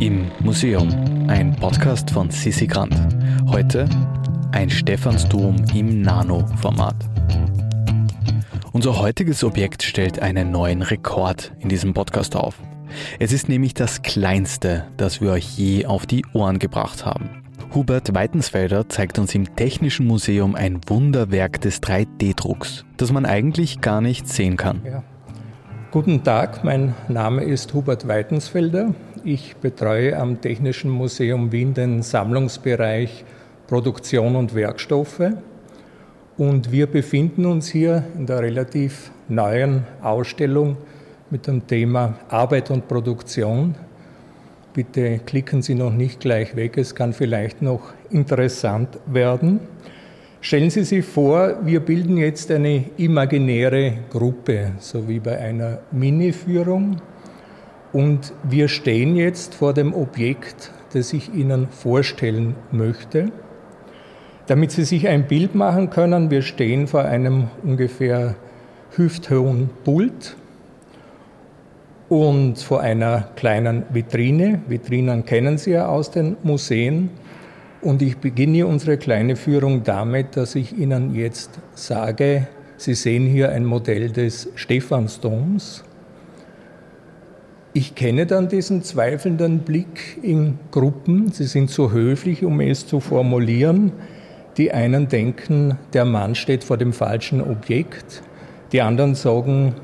Im Museum, ein Podcast von Sissi Grant. Heute ein Stephansdom im Nano-Format. Unser heutiges Objekt stellt einen neuen Rekord in diesem Podcast auf. Es ist nämlich das kleinste, das wir euch je auf die Ohren gebracht haben. Hubert Weitensfelder zeigt uns im Technischen Museum ein Wunderwerk des 3D-Drucks, das man eigentlich gar nicht sehen kann. Ja. Guten Tag, mein Name ist Hubert Weitensfelder. Ich betreue am Technischen Museum Wien den Sammlungsbereich Produktion und Werkstoffe. Und wir befinden uns hier in der relativ neuen Ausstellung mit dem Thema Arbeit und Produktion Bitte klicken Sie noch nicht gleich weg, es kann vielleicht noch interessant werden. Stellen Sie sich vor, wir bilden jetzt eine imaginäre Gruppe, so wie bei einer Mini-Führung. Und wir stehen jetzt vor dem Objekt, das ich Ihnen vorstellen möchte. Damit Sie sich ein Bild machen können, wir stehen vor einem ungefähr hüfthohen Pult und vor einer kleinen Vitrine. Vitrinen kennen Sie ja aus den Museen. Und ich beginne unsere kleine Führung damit, dass ich Ihnen jetzt sage, Sie sehen hier ein Modell des Stephansdoms. Ich kenne dann diesen zweifelnden Blick in Gruppen. Sie sind so höflich, um es zu formulieren. Die einen denken, der Mann steht vor dem falschen Objekt. Die anderen sagen,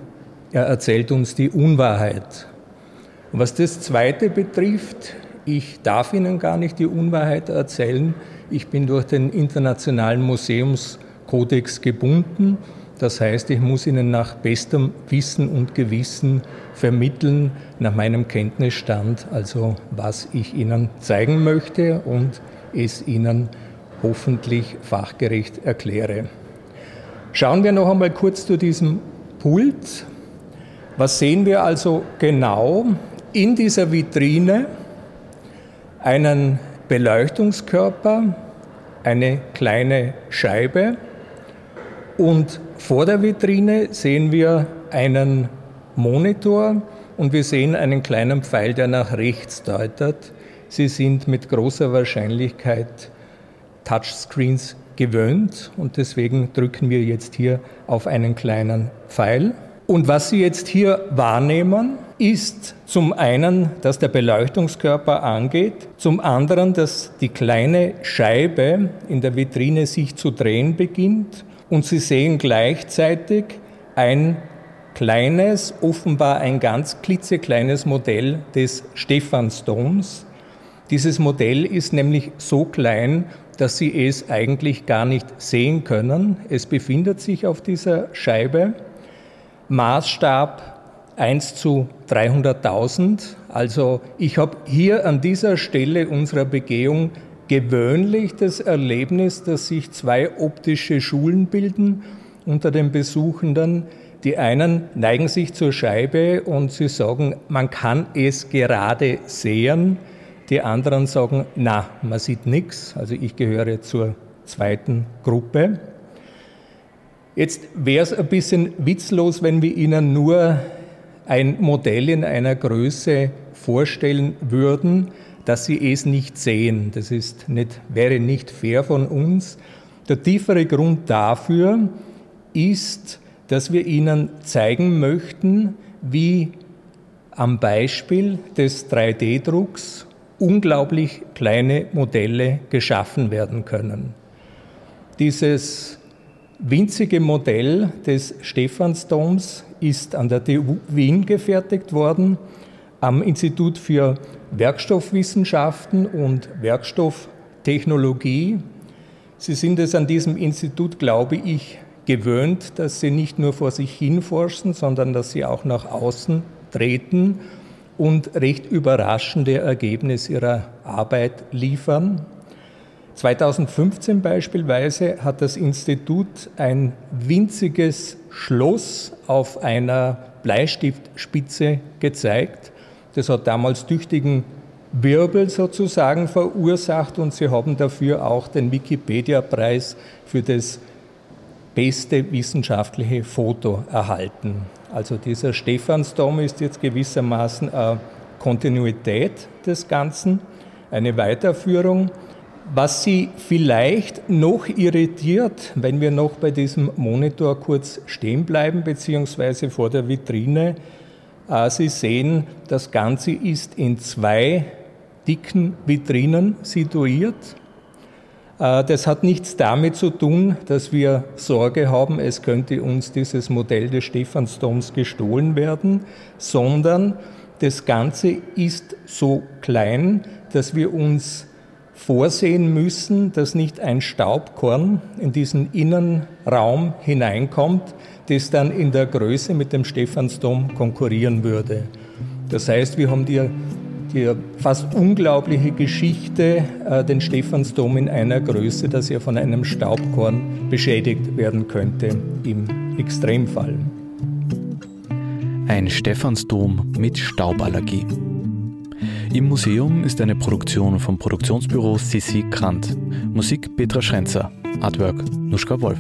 er erzählt uns die Unwahrheit. Und was das Zweite betrifft, ich darf Ihnen gar nicht die Unwahrheit erzählen. Ich bin durch den Internationalen Museumskodex gebunden. Das heißt, ich muss Ihnen nach bestem Wissen und Gewissen vermitteln, nach meinem Kenntnisstand, also was ich Ihnen zeigen möchte und es Ihnen hoffentlich fachgerecht erkläre. Schauen wir noch einmal kurz zu diesem Pult. Was sehen wir also genau? In dieser Vitrine einen Beleuchtungskörper, eine kleine Scheibe und vor der Vitrine sehen wir einen Monitor und wir sehen einen kleinen Pfeil, der nach rechts deutet. Sie sind mit großer Wahrscheinlichkeit Touchscreens gewöhnt und deswegen drücken wir jetzt hier auf einen kleinen Pfeil. Und was Sie jetzt hier wahrnehmen, ist zum einen, dass der Beleuchtungskörper angeht, zum anderen, dass die kleine Scheibe in der Vitrine sich zu drehen beginnt und Sie sehen gleichzeitig ein kleines, offenbar ein ganz klitzekleines Modell des Stephansdoms. Dieses Modell ist nämlich so klein, dass Sie es eigentlich gar nicht sehen können. Es befindet sich auf dieser Scheibe Maßstab 1 zu 300.000. Also ich habe hier an dieser Stelle unserer Begehung gewöhnlich das Erlebnis, dass sich zwei optische Schulen bilden unter den Besuchenden. Die einen neigen sich zur Scheibe und sie sagen, man kann es gerade sehen. Die anderen sagen, na, man sieht nichts. Also ich gehöre zur zweiten Gruppe. Jetzt wäre es ein bisschen witzlos, wenn wir Ihnen nur ein Modell in einer Größe vorstellen würden, dass Sie es nicht sehen. Das ist nicht, wäre nicht fair von uns. Der tiefere Grund dafür ist, dass wir Ihnen zeigen möchten, wie am Beispiel des 3D-Drucks unglaublich kleine Modelle geschaffen werden können. Dieses winzige Modell des Stephansdoms ist an der TU Wien gefertigt worden, am Institut für Werkstoffwissenschaften und Werkstofftechnologie. Sie sind es an diesem Institut, glaube ich, gewöhnt, dass Sie nicht nur vor sich hin forschen, sondern dass Sie auch nach außen treten und recht überraschende Ergebnisse Ihrer Arbeit liefern. 2015 beispielsweise hat das Institut ein winziges Schloss auf einer Bleistiftspitze gezeigt. Das hat damals tüchtigen Wirbel sozusagen verursacht und sie haben dafür auch den Wikipedia-Preis für das beste wissenschaftliche Foto erhalten. Also dieser Stephansdom ist jetzt gewissermaßen ein Kontinuität des Ganzen, eine Weiterführung. Was Sie vielleicht noch irritiert, wenn wir noch bei diesem Monitor kurz stehen bleiben, beziehungsweise vor der Vitrine, Sie sehen, das Ganze ist in zwei dicken Vitrinen situiert. Äh, das hat nichts damit zu tun, dass wir Sorge haben, es könnte uns dieses Modell des Stephansdoms gestohlen werden, sondern das Ganze ist so klein, dass wir uns vorsehen müssen, dass nicht ein Staubkorn in diesen Innenraum hineinkommt, das dann in der Größe mit dem Stephansdom konkurrieren würde. Das heißt, wir haben die die fast unglaubliche Geschichte, äh, den Stephansdom in einer Größe, dass er von einem Staubkorn beschädigt werden könnte im Extremfall. Ein Stephansdom mit Stauballergie. Im Museum ist eine Produktion vom Produktionsbüro Sissi Grant. Musik Petra Schrenzer. Artwork Nuschka Wolf.